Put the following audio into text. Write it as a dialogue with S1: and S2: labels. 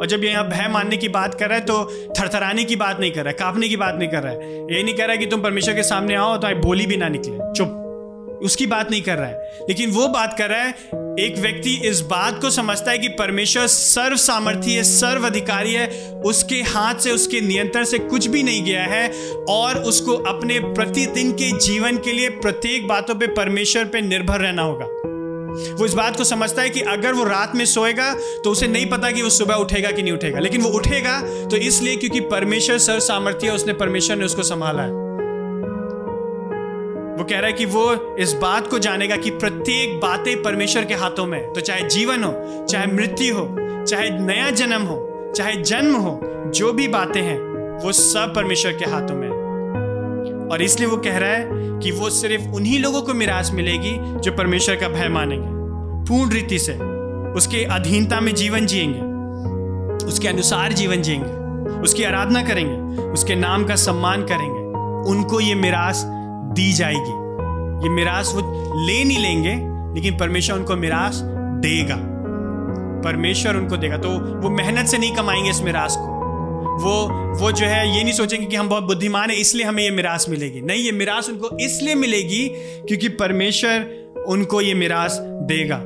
S1: और जब ये यहाँ भय मानने की बात कर रहा है तो थरथराने की बात नहीं कर रहा है, कांपने की बात नहीं कर रहा है। ये नहीं कह रहा है कि तुम परमेश्वर के सामने आओ तो बोली भी ना निकले। चुप। उसकी बात नहीं कर रहा है। लेकिन वो बात कर रहा है, एक व्यक्ति इस बात को समझता है कि परमेश्वर सर्व सामर्थ्य है सर्व अधिकारी है, उसके हाथ से, उसके नियंत्रण से कुछ भी नहीं गया है और उसको अपने प्रतिदिन के जीवन के लिए प्रत्येक बातों पे परमेश्वर पे निर्भर रहना होगा। वो इस बात को समझता है कि अगर वो रात में सोएगा तो उसे नहीं पता कि वो सुबह उठेगा कि नहीं उठेगा। लेकिन वो उठेगा तो इसलिए क्योंकि परमेश्वर सर्व सामर्थ्य उसने परमेश्वर ने उसको संभाला है। वो कह रहा है कि वो इस बात को जानेगा कि प्रत्येक बातें परमेश्वर के हाथों में तो चाहे जीवन हो, चाहे मृत्यु हो, चाहे नया जन्म हो, चाहे जन्म हो, जो भी बातें हैं, वो सब परमेश्वर के हाथों में और इसलिए वो कह रहा है कि वो सिर्फ़ उन्हीं लोगों को मिराज मिलेगी जो परमेश्वर का भय मानेंगे। पूर्ण रीति से उसके अधीनता में जीवन जिएँगे, उसके अनुसार जीवन जिएँगे, उसकी आराधना करेंगे, उसके नाम का सम्मान करेंगे, उनको ये मिरास दी जाएगी। ये मिरास वो ले नहीं लेंगे, लेकिन परमेश्वर उनको मिरास देगा। परमेश्वर उनको देगा। तो वो मेहनत से नहीं कमाएँगे इस मिरास को। वो वो जो है, ये नहीं सोचेंगे कि हम बहुत बुद्धिमान है, इसलिए हमें ये मिरास मिलेगी। नहीं, ये मिरास उनको इसलिए मिलेगी क्योंकि परमेश्वर उनको ये मिरास देगा।